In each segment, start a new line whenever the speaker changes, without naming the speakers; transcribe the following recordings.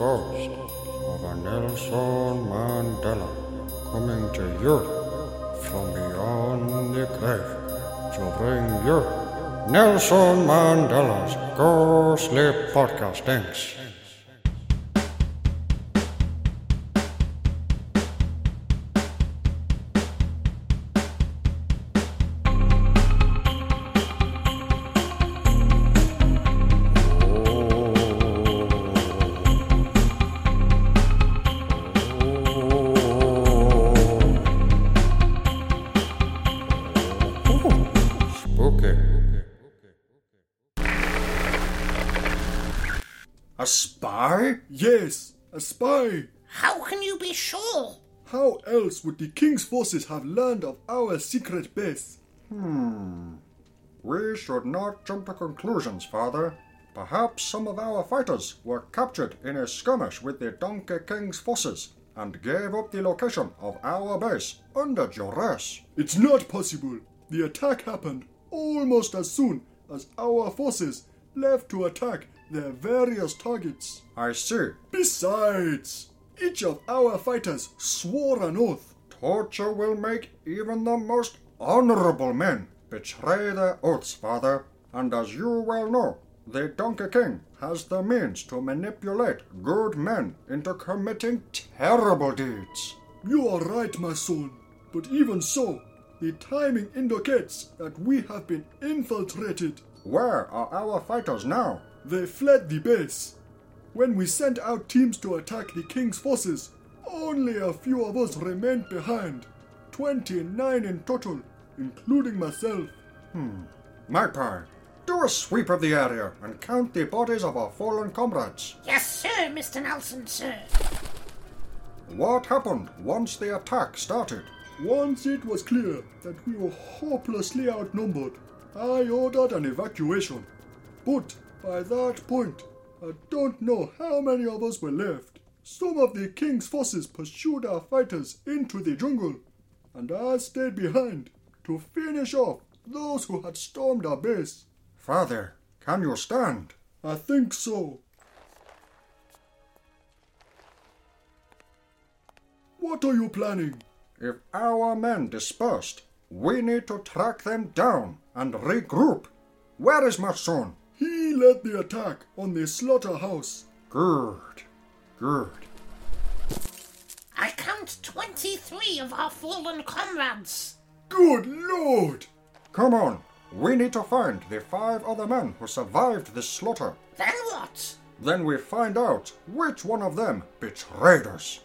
ghost of Nelson Mandela coming to you from beyond the grave to bring you Nelson Mandela's ghostly podcastings. Spooky.
Else would the king's forces have learned of our secret base? Hmm.
We should not jump to conclusions, Father. Perhaps some of our fighters were captured in a skirmish with the Donkey King's forces and gave up the location of our base under duress.
It's not possible. The attack happened almost as soon as our forces left to attack their various targets.
I see.
Besides, each of our fighters swore an oath.
Torture will make even the most honorable men betray their oaths, Father. And as you well know, the Donkey King has the means to manipulate good men into committing terrible deeds.
You are right, my son. But even so, the timing indicates that we have been infiltrated.
Where are our fighters now?
They fled the base. When we sent out teams to attack the king's forces, only a few of us remained behind. 29 in total, including myself. Hmm.
Magpie, do a sweep of the area and count the bodies of our fallen comrades.
Yes, sir, Mr. Nelson, sir.
What happened once the attack started?
Once it was clear that we were hopelessly outnumbered, I ordered an evacuation. But by that point, I don't know how many of us were left. Some of the king's forces pursued our fighters into the jungle, and I stayed behind to finish off those who had stormed our base.
Father, can you stand?
I think so. What are you planning?
If our men dispersed, we need to track them down and regroup. Where is my son?
He led the attack on the slaughterhouse.
Good, good.
I count 23 of our fallen comrades.
Good lord!
Come on, we need to find the five other men who survived this slaughter.
Then what?
Then we find out which one of them betrayed us.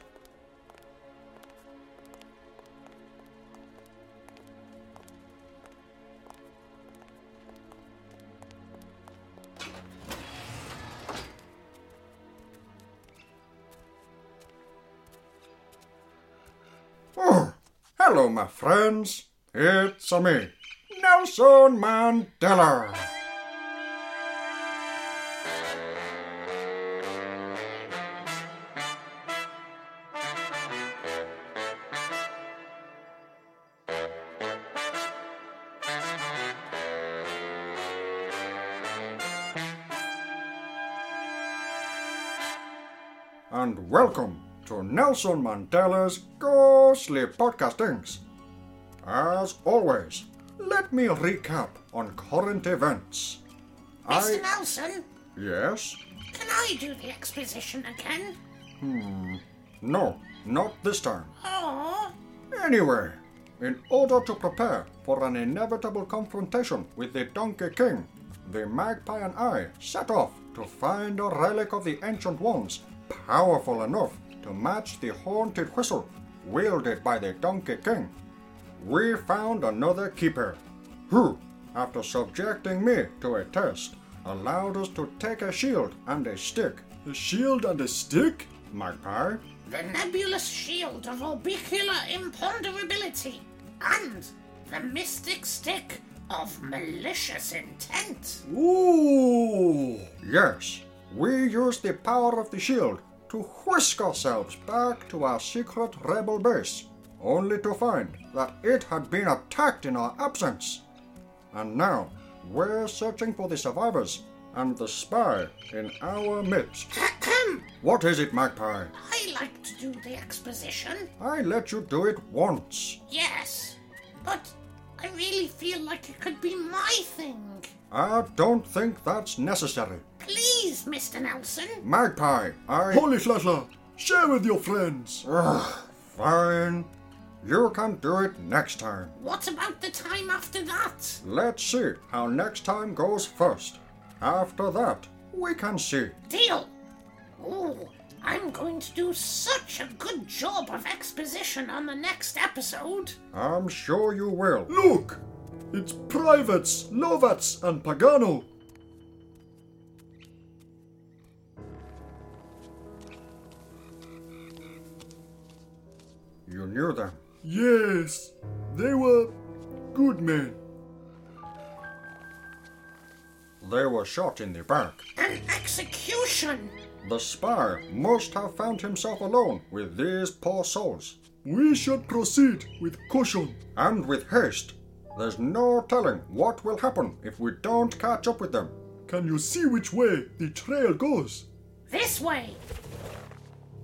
My friends. It's a me, Nelson Mandela. and welcome to Nelson Mandela's Ghostly Podcastings. As always, let me recap on current events.
Mr. Nelson,
Yes?
can I do the exposition again? Hmm.
No, not this time.
Oh,
Anyway, in order to prepare for an inevitable confrontation with the Donkey King, the Magpie and I set off to find a relic of the Ancient Ones powerful enough to match the haunted whistle wielded by the Donkey King. We found another keeper, who, after subjecting me to a test, allowed us to take a shield and a stick.
A shield and a stick?
Magpie,
the nebulous shield of orbicular imponderability and the mystic stick of malicious intent.
Ooh!
Yes, we used the power of the shield to whisk ourselves back to our secret rebel base, only to find that it had been attacked in our absence. And now we're searching for the survivors and the spy in our midst. What is it, Magpie?
I like to do the exposition.
I let you do it once.
Yes, but I really feel like it could be my thing.
I don't think that's necessary.
Please, Mr. Nelson.
Magpie, I.
Holy Flatla, share with your friends.
Ugh, fine. You can do it next time.
What about the time after that?
Let's see how next time goes first. After that, we can see.
Deal. Oh, I'm going to do such a good job of exposition on the next episode.
I'm sure you will.
Look, it's Privates, Lovats, and Pagano.
You knew them.
Yes, they were good men.
They were shot in the back.
An execution.
The spy must have found himself alone with these poor souls.
We should proceed with caution.
And with haste. There's no telling what will happen if we don't catch up with them.
Can you see which way the trail goes?
This way.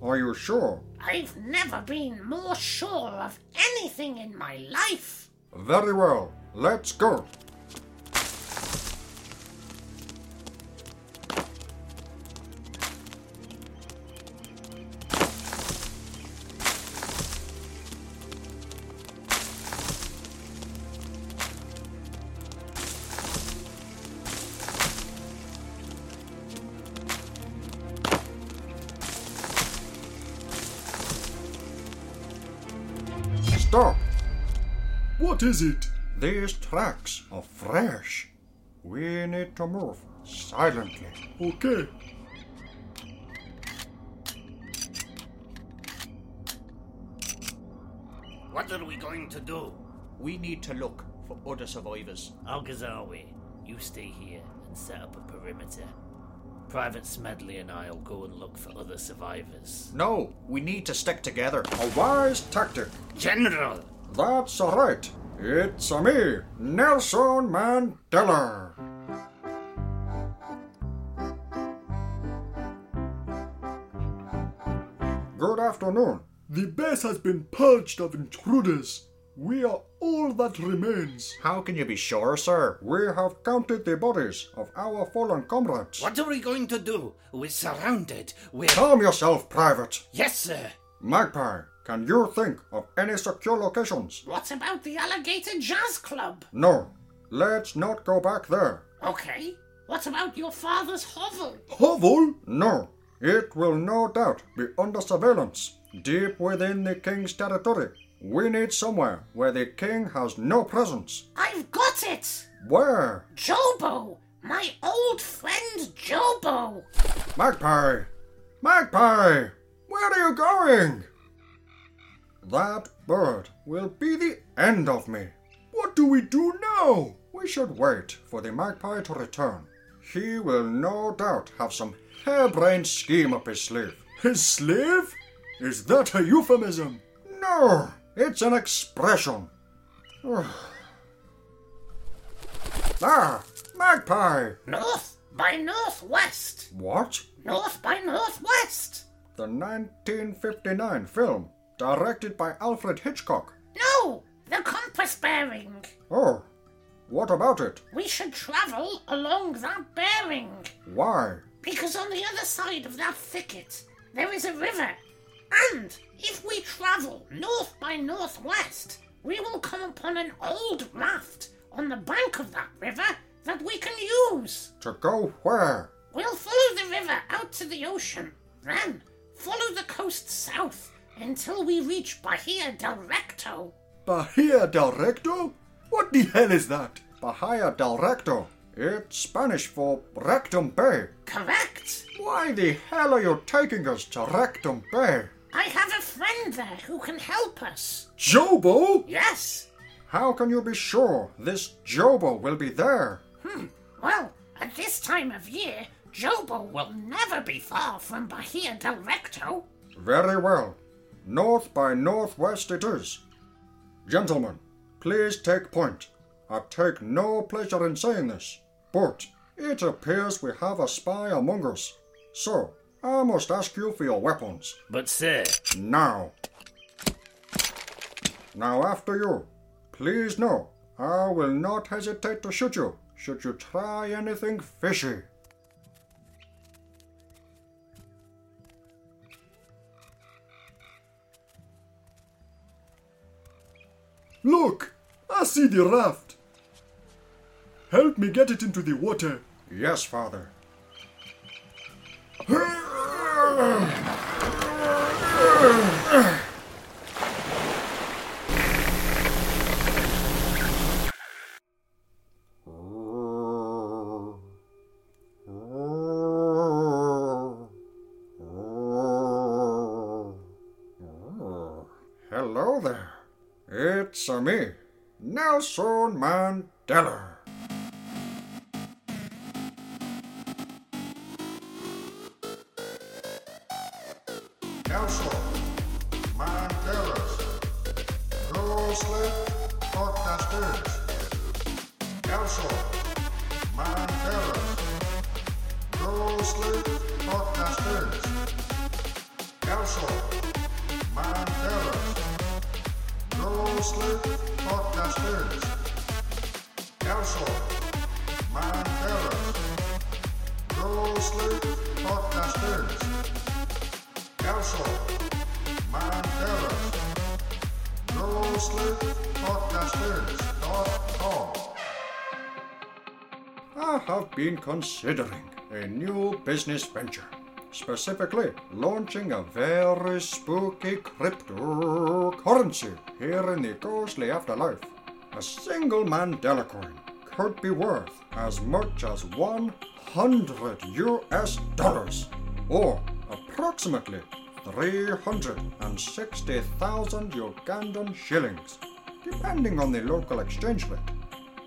Are you sure?
I've never been more sure of anything in my life.
Very well. Let's go. Tracks are fresh. We need to move silently.
Okay.
What are we going to do?
We need to look for other survivors.
Algazawi, you stay here and set up a perimeter. Private Smedley and I'll go and look for other survivors.
No, we need to stick together.
A wise tactic.
General!
That's right. It's a me, Nelson Mandela. Good afternoon.
The base has been purged of intruders. We are all that remains.
How can you be sure, sir?
We have counted the bodies of our fallen comrades.
What are we going to do? We're surrounded. We're.
Calm yourself, Private.
Yes, sir!
Magpie, can you think of any secure locations?
What about the Alligator Jazz Club?
No. Let's not go back there.
Okay. What about your father's hovel?
Hovel?
No. It will no doubt be under surveillance, deep within the king's territory. We need somewhere where the king has no presence.
I've got it!
Where?
Jobo! My old friend Jobo!
Magpie! Magpie! Where are you going? That bird will be the end of me.
What do we do now?
We should wait for the magpie to return. He will no doubt have some harebrained scheme up his sleeve.
His sleeve? Is that a euphemism?
No, it's an expression. ah, magpie!
North by northwest!
What?
North by northwest!
The 1959 film, directed by Alfred Hitchcock.
No! The compass bearing!
Oh, what about it?
We should travel along that bearing.
Why?
Because on the other side of that thicket, there is a river. And if we travel north by northwest, we will come upon an old raft on the bank of that river that we can use.
To go where?
We'll follow the river out to the ocean, then follow the coast south until we reach Bahia del Recto.
Bahia del Recto? What the hell is that?
Bahia del Recto. It's Spanish for Rectum Bay.
Correct.
Why the hell are you taking us to Rectum Bay?
I have a friend there who can help us.
Jobo?
Yes.
How can you be sure this Jobo will be there? Hmm.
Well, at this time of year, Jobo will never be far from Bahia del Recto.
Very well. North by northwest it is. Gentlemen, please take point. I take no pleasure in saying this, but it appears we have a spy among us. So, I must ask you for your weapons.
But, sir,
Now. Now, after you. Please know, I will not hesitate to shoot you should you try anything fishy.
Look! I see the raft. Help me get it into the water.
Yes, Father. Nelson Mandela. Ghostly Podcasters. Nelson Mandela's Ghostly Podcasters.com. I have been considering a new business venture, specifically launching a very spooky cryptocurrency here in the ghostly afterlife. A single Mandela coin could be worth as much as 100 US dollars, or approximately 360,000 Ugandan shillings, depending on the local exchange rate.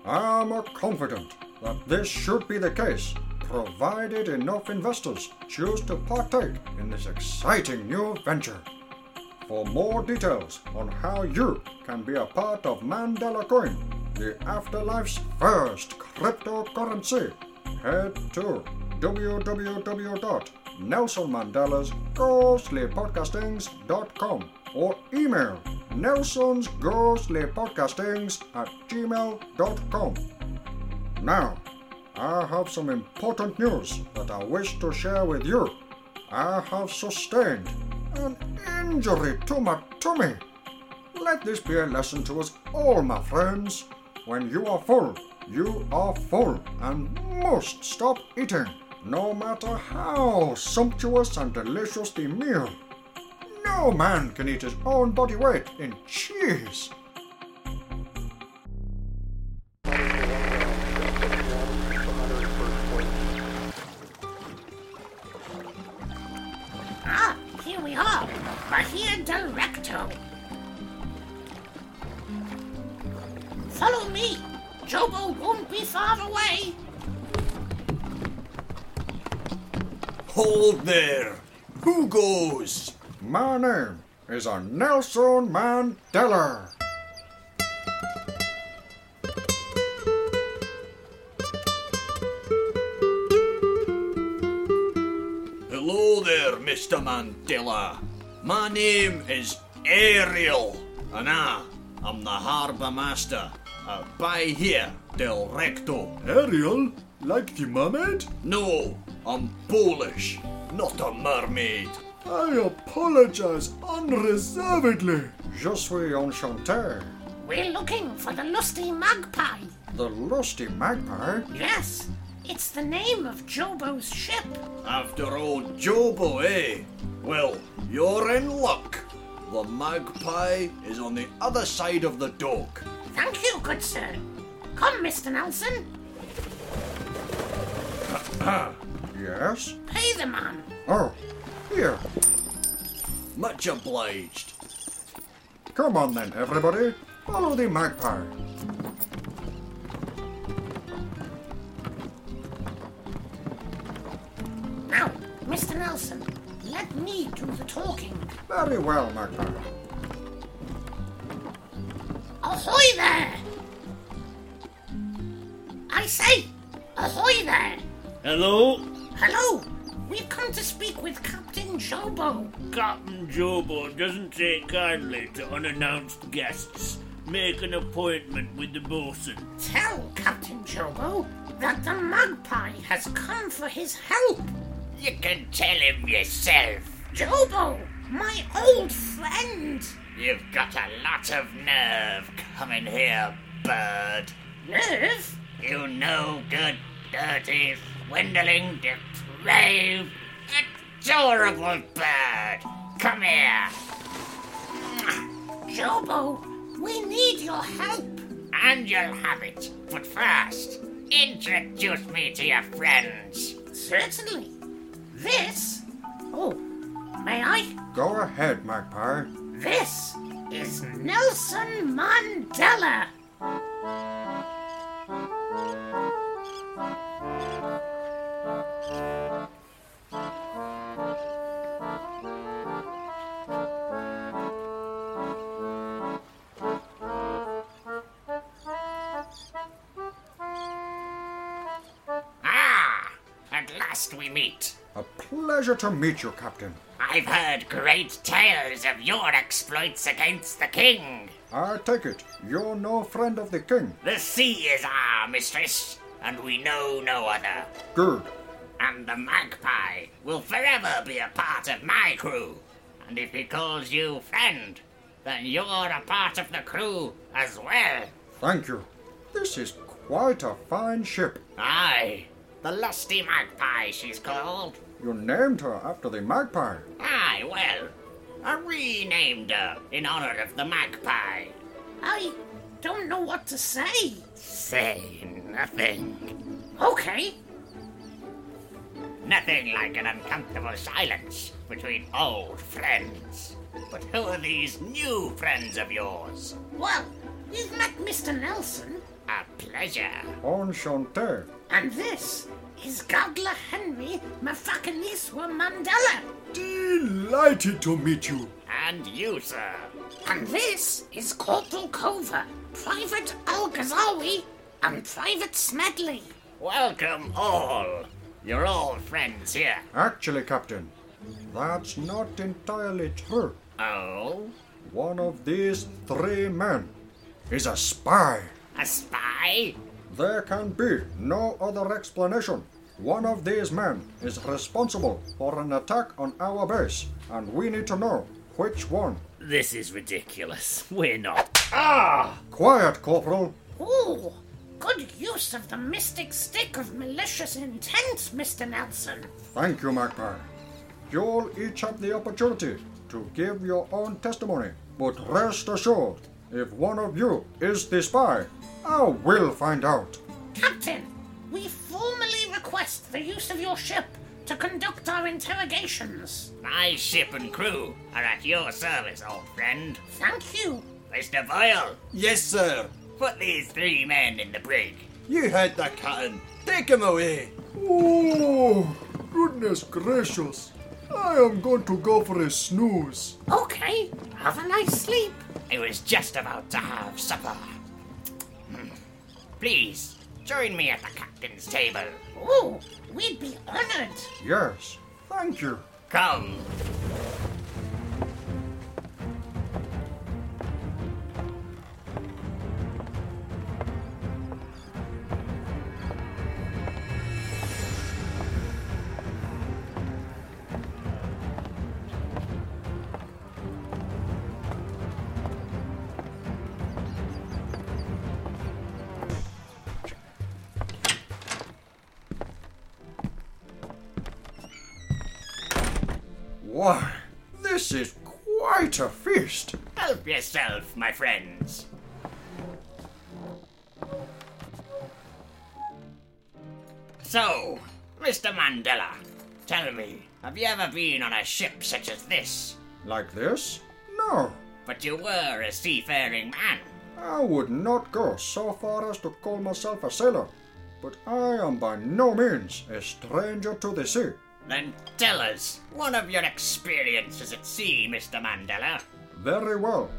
I'm confident that this should be the case, provided enough investors choose to partake in this exciting new venture. For more details on how you can be a part of Mandela Coin, the afterlife's first cryptocurrency, head to www.nelsonmandelasghostlypodcastings.com or email nelsonsghostlypodcastings at gmail.com. Now, I have some important news that I wish to share with you. I have sustained an injury to my tummy. Let this be a lesson to us all, my friends. When you are full, you are full and must stop eating, no matter how sumptuous and delicious the meal. No man can eat his own body weight in cheese.
There! Who goes?
My name is a Nelson Mandela.
Hello there, Mr. Mandela. My name is Ariel, and I am the harbour master at Bahia, del Recto.
Ariel? Like the mermaid?
No, I'm Polish, not a mermaid.
I apologize unreservedly.
Je suis enchanté.
We're looking for the lusty magpie.
The lusty magpie?
Yes, it's the name of Jobo's ship.
After old Jobo, eh? Well, you're in luck. The magpie is on the other side of the dock.
Thank you, good sir. Come, Mr. Nelson.
Yes?
Pay the man.
Oh, here.
Much obliged.
Come on then, everybody. Follow the magpie.
Now, Mr. Nelson, let me do the talking.
Very well, magpie.
Ahoy there! I say, ahoy there!
hello?
Hello! We've come to speak with Captain Jobo.
Captain Jobo doesn't take kindly to unannounced guests. Make an appointment with the bosun.
Tell Captain Jobo that the magpie has come for his help.
You can tell him yourself.
Jobo, my old friend.
You've got a lot of nerve coming here, bird.
Nerve?
You no good, dirty, swindling, depraved, adorable bird. Come here.
Jobo, we need your help.
And you'll have it. But first, introduce me to your friends.
Certainly. This. Oh, may I?
Go ahead, Magpie.
This is Nelson Mandela.
Ah, we meet.
A pleasure to meet you, Captain.
I've heard great tales of your exploits against the king.
I take it you're no friend of the king.
The sea is our mistress, and we know no other.
Good.
And the magpie will forever be a part of my crew. And if he calls you friend, then you're a part of the crew as well.
Thank you. This is quite a fine ship.
Aye, the lusty magpie she's called.
You named her after the magpie.
Aye, well, I renamed her in honor of the magpie.
I don't know what to say.
Say nothing.
Okay,
Nothing like an uncomfortable silence between old friends. But who are these new friends of yours?
well, we've met Mr. Nelson,
A pleasure.
Enchanté.
and this is Gabler Henry my fucking niece, Mafakaniswa Mandela.
Delighted to meet you.
And you, sir.
And this is Corporal Cover, Private Al Ghazawi, and Private Smedley.
Welcome all. You're all friends here.
Actually, Captain, that's not entirely true.
Oh?
One of these three men is a spy.
A spy?
There can be no other explanation. One of these men is responsible for an attack on our base, and we need to know which one.
This is ridiculous. We're not. Ah!
Quiet, Corporal.
Ooh, good use of the mystic stick of malicious intent, Mr. Nelson.
Thank you, Magpie. You'll each have the opportunity to give your own testimony, but rest assured, if one of you is the spy, I will find out.
Captain, we formally request the use of your ship to conduct our interrogations.
My ship and crew are at your service, old friend.
Thank you.
Mr. Boyle,
Yes, sir.
put these three men in the brig.
You heard the captain. Take him away.
Oh, goodness gracious. I am going to go for a snooze.
Okay, have a nice sleep.
I was just about to have supper. Please, join me at the captain's table.
Oh, we'd be honored.
Yes, thank you.
Come.
Why, this is quite a feast.
Help yourself, my friends. So, Mr. Mandela, tell me, have you ever been on a ship such as this?
Like this? No,
But you were a seafaring man.
I would not go so far as to call myself a sailor, but I am by no means a stranger to the sea.
Then tell us one of your experiences at sea, Mr. Mandela.
Very well.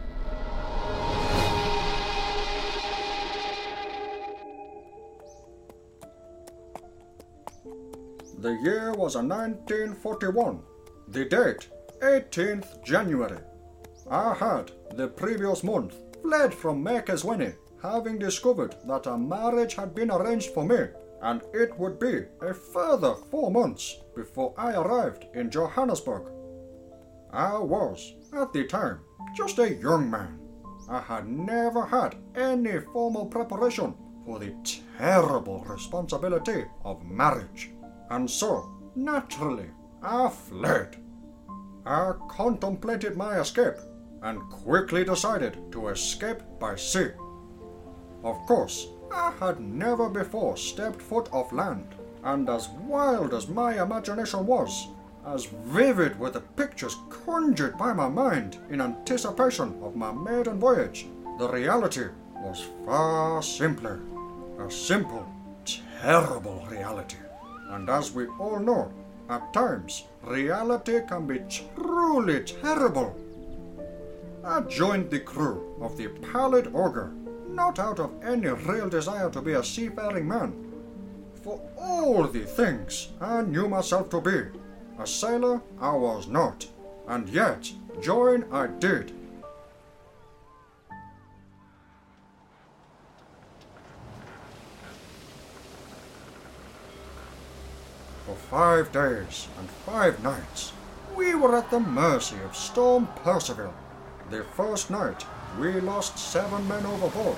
The year was a 1941. The date, 18th January. I had, the previous month, fled from Mqhekezweni, having discovered that a marriage had been arranged for me, and it would be a further four months before I arrived in Johannesburg. I was, at the time, just a young man. I had never had any formal preparation for the terrible responsibility of marriage, and so, naturally, I fled. I contemplated my escape and quickly decided to escape by sea. Of course, I had never before stepped foot off land, and as wild as my imagination was, as vivid were the pictures conjured by my mind in anticipation of my maiden voyage, the reality was far simpler. A simple, terrible reality. And as we all know, at times, reality can be truly terrible. I joined the crew of the Pallid Ogre, not out of any real desire to be a seafaring man. For all the things I knew myself to be, a sailor I was not, and yet join I did. For five days and five nights, we were at the mercy of Storm Percival. The first night, we lost seven men overboard,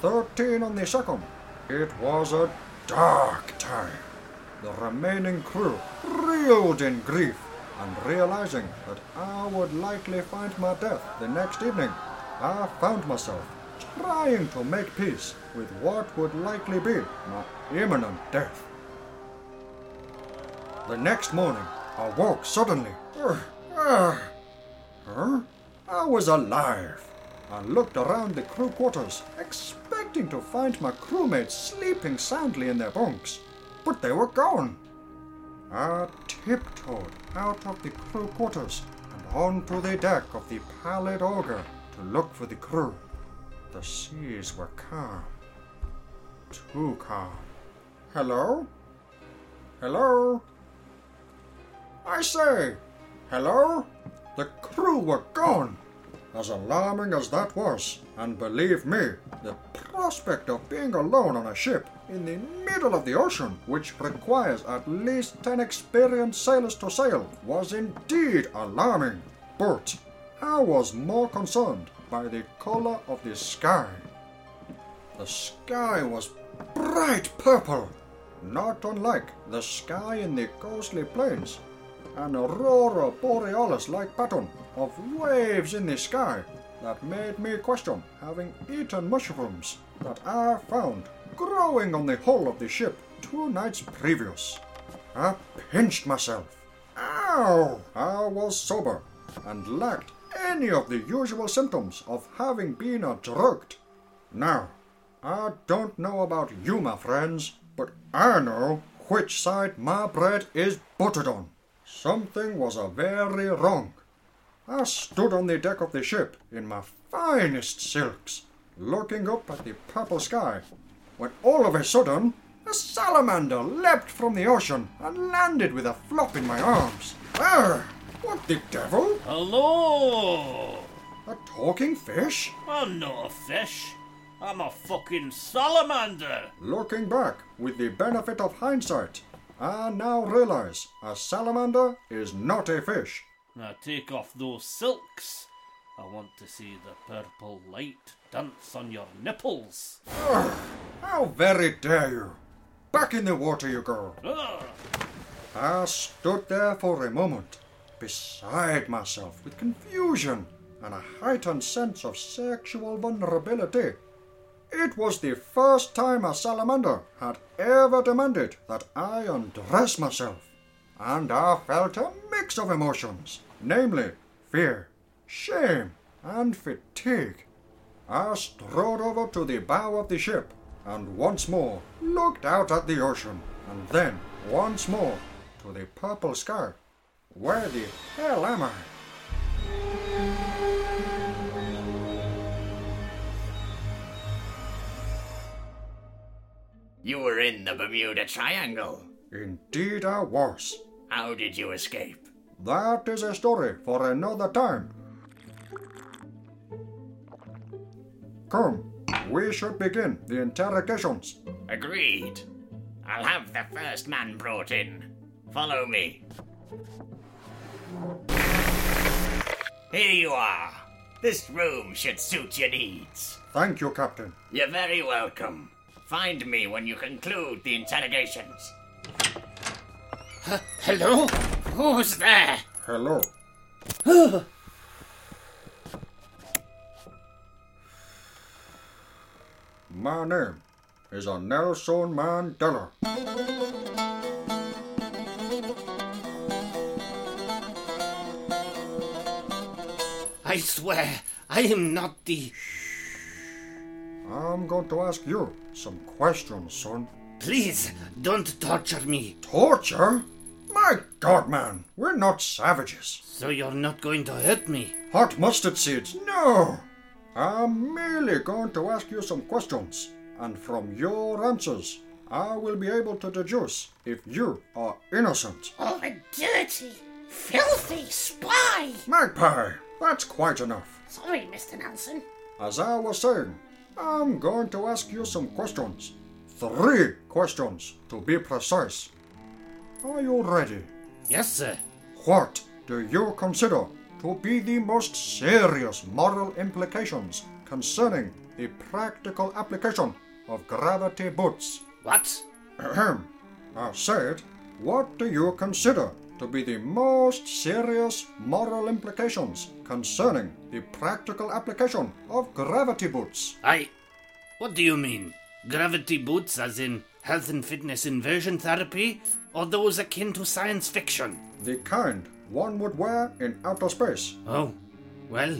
thirteen on the second. It was a dark time. The remaining crew reeled in grief, and realizing that I would likely find my death the next evening, I found myself trying to make peace with what would likely be my imminent death. The next morning, I woke suddenly. Huh? I was alive. I looked around the crew quarters, expecting to find my crewmates sleeping soundly in their bunks, but they were gone. I tiptoed out of the crew quarters and onto the deck of the Pallid Ogre to look for the crew. The seas were calm. Too calm. Hello? Hello? I say, hello? The crew were gone. As alarming as that was, and believe me, the prospect of being alone on a ship in the middle of the ocean, which requires at least ten experienced sailors to sail, was indeed alarming. But I was more concerned by the color of the sky. The sky was bright purple, not unlike the sky in the ghostly plains an aurora borealis like pattern of waves in the sky that made me question having eaten mushrooms that I found growing on the hull of the ship two nights previous. I pinched myself. Ow! I was sober and lacked any of the usual symptoms of having been a drugged. Now, I don't know about you, my friends, but I know which side my bread is buttered on. Something was a very wrong. I stood on the deck of the ship in my finest silks, looking up at the purple sky, when all of a sudden a salamander leapt from the ocean and landed with a flop in my arms. Ah! What the devil?
Hello!
A talking fish?
I'm not a fish. I'm a fucking salamander.
Looking back with the benefit of hindsight, I now realize a salamander is not a fish.
Now take off those silks. I want to see the purple light dance on your nipples.
Ugh, how very dare you! Back in the water you go.
Ugh.
I stood there for a moment, beside myself with confusion and a heightened sense of sexual vulnerability. It was the first time a salamander had ever demanded that I undress myself, and I felt a mix of emotions, namely fear, shame, and fatigue. I strode over to the bow of the ship and once more looked out at the ocean, and then once more to the purple sky. Where the hell am I?
You were in the Bermuda Triangle.
Indeed, I was.
How did you escape?
That is a story for another time. Come, we should begin the interrogations.
Agreed. I'll have the first man brought in. Follow me. Here you are. This room should suit your needs.
Thank you, Captain.
You're very welcome. Find me when you conclude the interrogations.
Hello? Who's there?
Hello. My name is a Nelson Mandela.
I swear, I am not the.
I'm going to ask you some questions, son.
Please, don't torture me.
Torture? My God, man, we're not savages.
So you're not going to hurt me?
Hot mustard seeds? No! I'm merely going to ask you some questions, and from your answers, I will be able to deduce if you are innocent.
Oh, a dirty, filthy spy!
Magpie, that's quite enough.
Sorry, Mr. Nelson.
As I was saying, I'm going to ask you some questions. Three questions, to be precise. Are you ready?
Yes, sir.
What do you consider to be the most serious moral implications concerning the practical application of gravity boots?
What?
Ahem. I said, what do you consider to be the most serious moral implications concerning the practical application of gravity boots?
I. What do you mean? Gravity boots, as in health and fitness inversion therapy, or those akin to science fiction?
The kind one would wear in outer space.
Oh, well,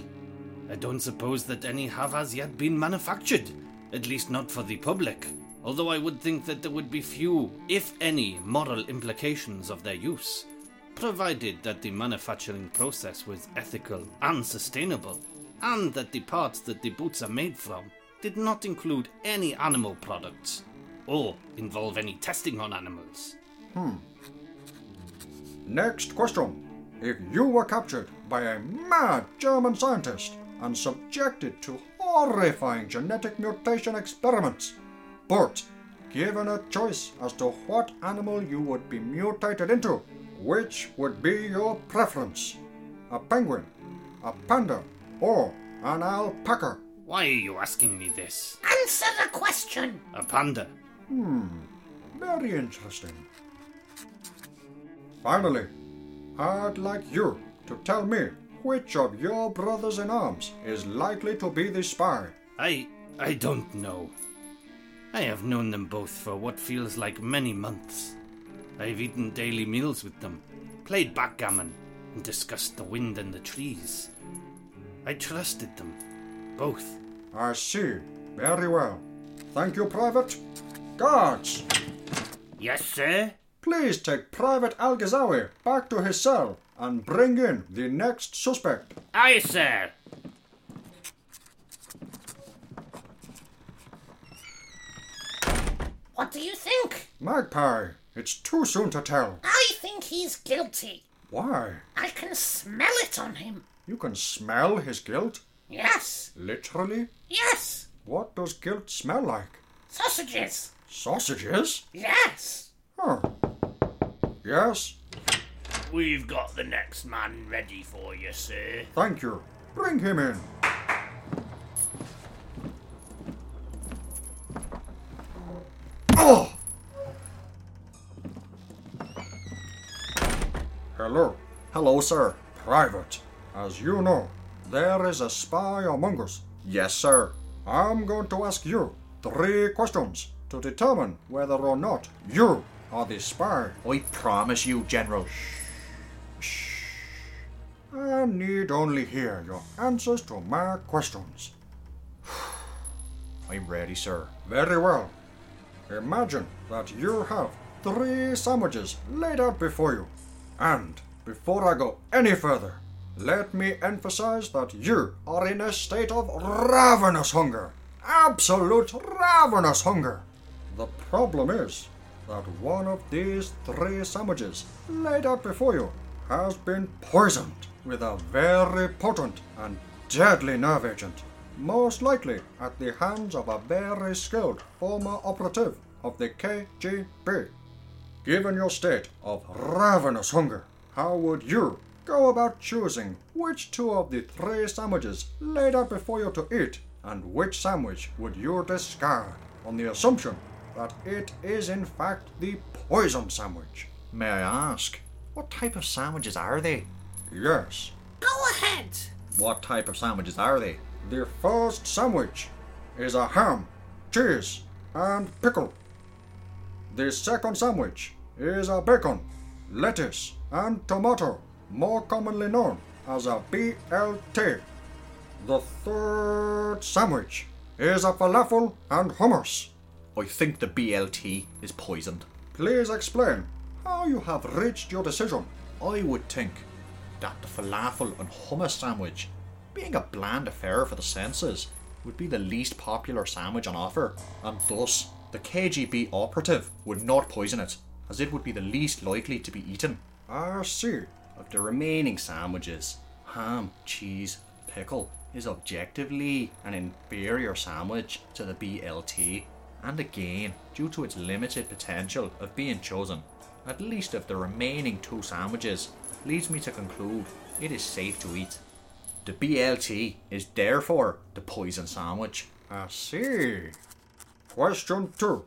I don't suppose that any have as yet been manufactured, at least not for the public. Although I would think that there would be few, if any, moral implications of their use, provided that the manufacturing process was ethical and sustainable, and that the parts that the boots are made from did not include any animal products, or involve any testing on animals. Hmm.
Next question. If you were captured by a mad German scientist and subjected to horrifying genetic mutation experiments, but given a choice as to what animal you would be mutated into, which would be your preference? A penguin, a panda, or an alpaca?
Why are you asking me this?
Answer the question.
A panda.
Hmm, very interesting. Finally, I'd like you to tell me which of your brothers in arms is likely to be the spy.
I. I don't know. I have known them both for what feels like many months. I've eaten daily meals with them, played backgammon, and discussed the wind and the trees. I trusted them, both.
I see. Very well. Thank you, Private. Guards,
Yes, sir?
please take Private Al-Ghazawi back to his cell and bring in the next suspect.
Aye, sir.
What do you think?
Magpie, it's too soon to tell.
I think he's guilty.
Why?
I can smell it on him.
You can smell his guilt?
Yes,
Literally?
yes.
What does guilt smell like?
Sausages.
Sausages?
Yes.
Huh. Yes,
We've got the next man ready for you, sir.
thank you. Bring him in. Oh! Hello.
Hello, sir.
Private. As you know, there is a spy among us.
Yes, sir.
I'm going to ask you three questions to determine whether or not you are the spy.
I promise you, General. Shh.
I need only hear your answers to my questions.
I'm ready, sir.
Very well. Imagine that you have three sandwiches laid out before you. And before I go any further, let me emphasize that you are in a state of ravenous hunger. Absolute ravenous hunger. The problem is that one of these three sandwiches laid out before you has been poisoned with a very potent and deadly nerve agent, most likely at the hands of a very skilled former operative of the KGB. Given your state of ravenous hunger, how would you go about choosing which two of the three sandwiches laid out before you to eat, and which sandwich would you discard on the assumption that it is in fact the poison sandwich?
May I ask, what type of sandwiches are they?
Yes,
Go ahead.
What type of sandwiches are they?
the first sandwich is a ham, cheese, and pickle. The second sandwich is a bacon, lettuce, and tomato, more commonly known as a BLT. The third sandwich is a falafel and hummus.
I think the BLT is poisoned.
Please explain how you have reached your decision.
I would think that the falafel and hummus sandwich, being a bland affair for the senses, would be the least popular sandwich on offer, and thus the KGB operative would not poison it, as it would be the least likely to be eaten.
I see.
Of the remaining sandwiches, ham, cheese, pickle is objectively an inferior sandwich to the BLT, and again, due to its limited potential of being chosen, at least of the remaining two sandwiches, leads me to conclude it is safe to eat. The BLT is therefore the poison sandwich.
I see. Question two.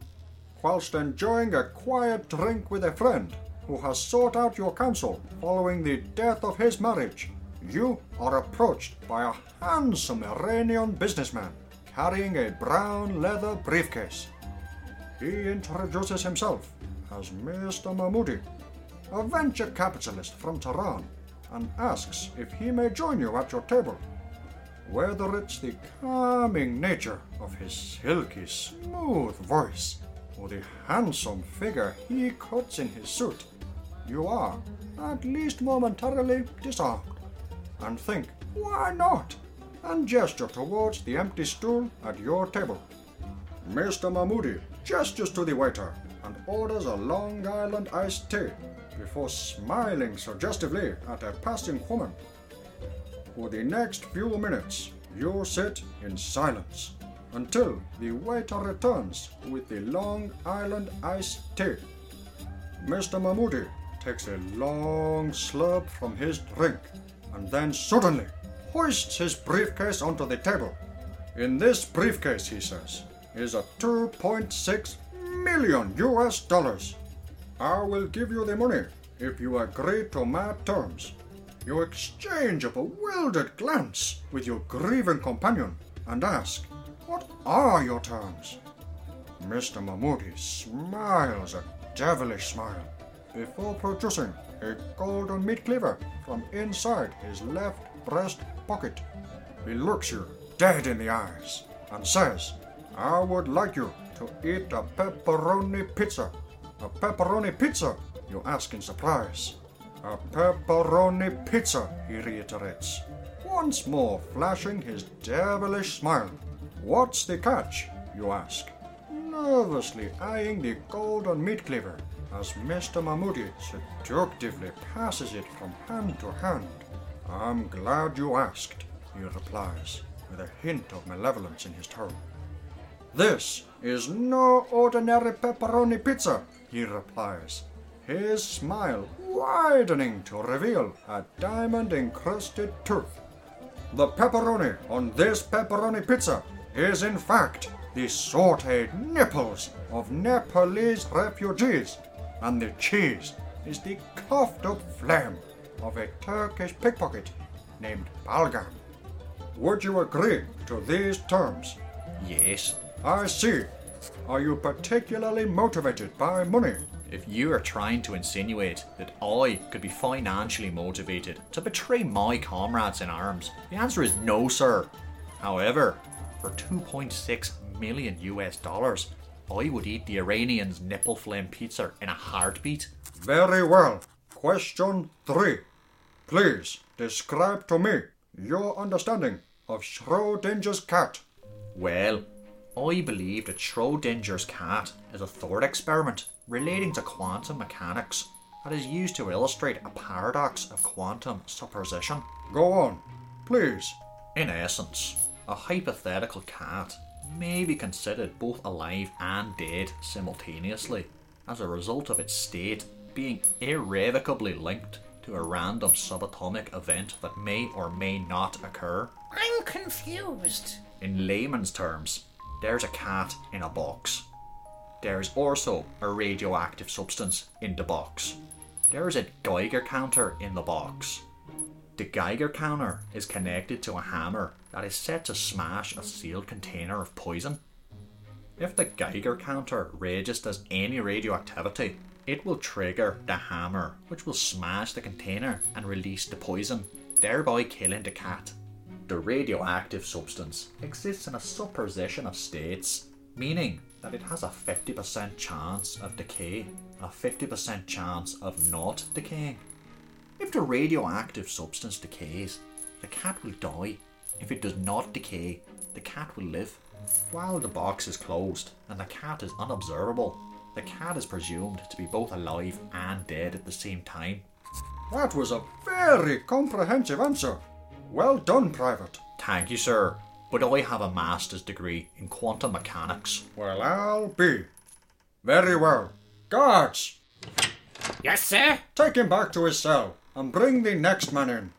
Whilst enjoying a quiet drink with a friend who has sought out your counsel following the death of his marriage, you are approached by a handsome Iranian businessman carrying a brown leather briefcase. He introduces himself as Mr. Mahmoudi, a venture capitalist from Tehran, and asks if he may join you at your table. Whether it's the calming nature of his silky smooth voice or the handsome figure he cuts in his suit, you are, at least momentarily, disarmed, and think, why not? And gesture towards the empty stool at your table. Mr. Mahmoudi gestures to the waiter and orders a Long Island iced tea before smiling suggestively at a passing woman. For the next few minutes, you sit in silence until the waiter returns with the Long Island iced tea. Mr. Mahmoudi takes a long slurp from his drink and then suddenly hoists his briefcase onto the table. In this briefcase, he says, is a 2.6 million US dollars. I will give you the money if you agree to my terms. You exchange a bewildered glance with your grieving companion and ask, What are your terms? Mr. Mahmoudi smiles a devilish smile before producing a golden meat cleaver from inside his left breast pocket. He looks you dead in the eyes and says, I would like you to eat a pepperoni pizza. A pepperoni pizza, you ask in surprise. A pepperoni pizza, he reiterates, once more flashing his devilish smile. What's the catch, you ask, nervously eyeing the golden meat cleaver as Mr. Mahmoudi seductively passes it from hand to hand. I'm glad you asked, he replies, with a hint of malevolence in his tone. This is no ordinary pepperoni pizza, he replies, his smile widening to reveal a diamond encrusted tooth. The pepperoni on this pepperoni pizza is in fact the sauteed nipples of Nepalese refugees, and the cheese is the coughed up flame of a Turkish pickpocket named Balgan. Would you agree to these terms?
Yes,
I see. Are you particularly motivated by money?
if you are trying to insinuate that I could be financially motivated to betray my comrades in arms, the answer is no, sir. However, for 2.6 million US dollars, I would eat the Iranians' nipple flame pizza in a heartbeat.
Very well. Question three. Please describe to me your understanding of Schrodinger's cat.
Well, I believe that Schrodinger's cat is a thought experiment relating to quantum mechanics that is used to illustrate a paradox of quantum superposition.
Go on, please.
In essence, a hypothetical cat may be considered both alive and dead simultaneously as a result of its state being irrevocably linked to a random subatomic event that may or may not occur.
I'm confused.
In layman's terms, there's a cat in a box. There's also a radioactive substance in the box. There's a Geiger counter in the box. The Geiger counter is connected to a hammer that is set to smash a sealed container of poison. If the Geiger counter registers any radioactivity, it will trigger the hammer, which will smash the container and release the poison, thereby killing the cat. The radioactive substance exists in a superposition of states, meaning that it has a 50% chance of decay, and a 50% chance of not decaying. If the radioactive substance decays, the cat will die. If it does not decay, the cat will live. While the box is closed and the cat is unobservable, the cat is presumed to be both alive and dead at the same time.
That was a very comprehensive answer. Well done, Private.
Thank you, sir, but I have a master's degree in quantum mechanics.
Well, I'll be. Very well. Guards,
Yes, sir?
take him back to his cell and bring the next man in.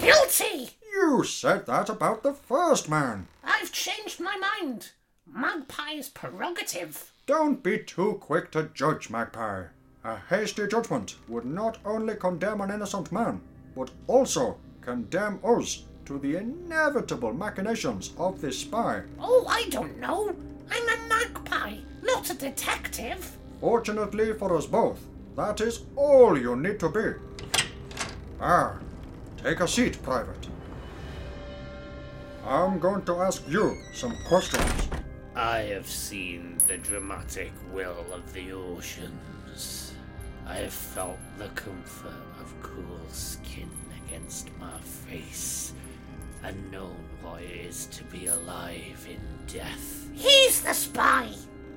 Guilty!
You said that about the first man.
I've changed my mind. Magpie's prerogative.
Don't be too quick to judge, Magpie. A hasty judgment would not only condemn an innocent man, but also condemn us to the inevitable machinations of this spy.
Oh, I don't know. I'm a magpie, not a detective.
Fortunately for us both, that is all you need to be. Ah, take a seat, Private. I'm going to ask you some questions.
I have seen the dramatic will of the oceans. I have felt the comfort of cool skin against my face, and known what it is to be alive in death.
He's the spy.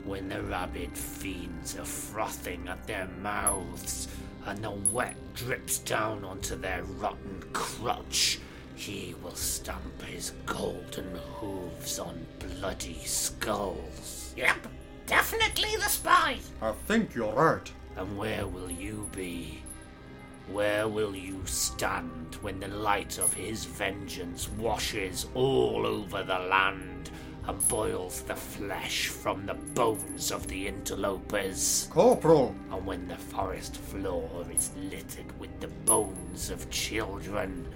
When the rabid fiends are frothing at their mouths, and the wet drips down onto their rotten crotch, he will stamp his golden hooves on bloody skulls.
Yep, definitely the spy.
I think you're right.
And where will you be? Where will you stand when the light of his vengeance washes all over the land and boils the flesh from the bones of the interlopers?
Corporal,
And when the forest floor is littered with the bones of children,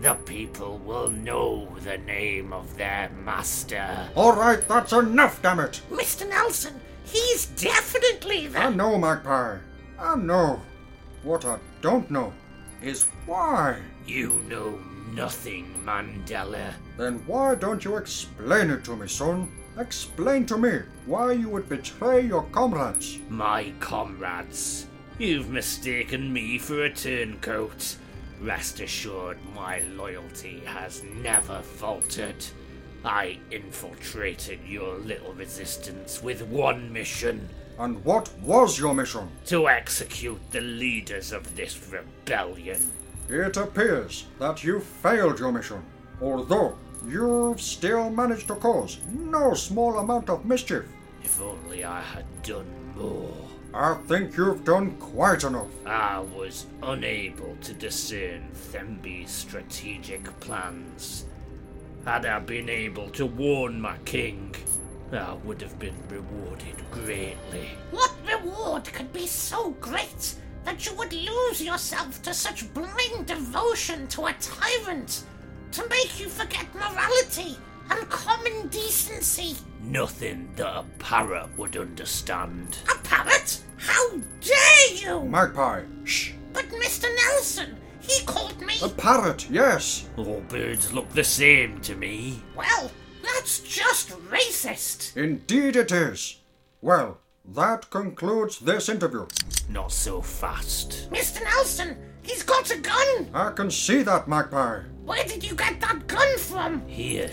the people will know the name of their master.
all right, that's enough, damn it.
Mr. Nelson, he's definitely the.
I know, Magpie. I know. What I don't know is why.
You know nothing, Mandela.
Then why don't you explain it to me, son? Explain to me why you would betray your comrades.
My comrades, you've mistaken me for a turncoat. Rest assured, my loyalty has never faltered. I infiltrated your little resistance with one mission
And what was your mission?
to execute the leaders of this rebellion.
It appears that you failed your mission, although you've still managed to cause no small amount of mischief.
If only I had done more.
I think you've done quite enough.
I was unable to discern Thembi's strategic plans. Had I been able to warn my king, I would have been rewarded greatly.
What reward could be so great that you would lose yourself to such blind devotion to a tyrant? To make you forget morality and common decency?
Nothing that a parrot would understand.
A parrot? How dare you!
Magpie, shh.
But Mr. Nelson, he called me.
A parrot, yes.
All birds look the same to me.
Well, that's just racist.
Indeed it is. Well, that concludes this interview.
Not so fast.
Mr. Nelson, he's got a gun.
I can see that, Magpie.
Where did you get that gun from?
Here,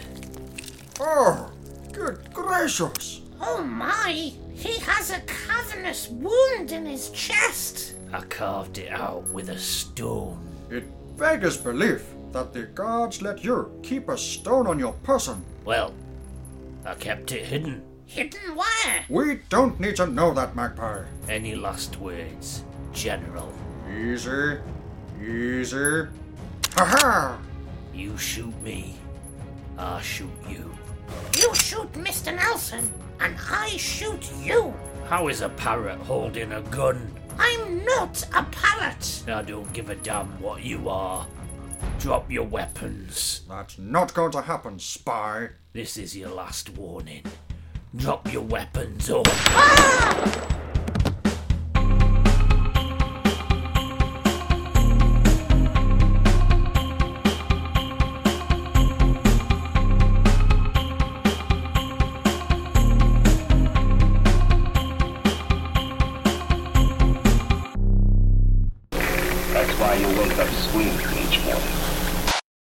Oh, Good gracious!
Oh my! He has a cavernous wound in his chest.
I carved it out with a stone.
It beggars belief that the guards let you keep a stone on your person.
Well, I kept it hidden.
Hidden where?
We don't need to know that, Magpie.
Any last words, General?
Easy, easy. Ha ha!
You shoot me, I'll shoot you.
You shoot Mr. Nelson, and I shoot you.
How is a parrot holding a gun?
I'm not a parrot.
I don't give a damn what you are. Drop your weapons.
That's not going to happen, spy.
This is your last warning. Drop your weapons or.
That's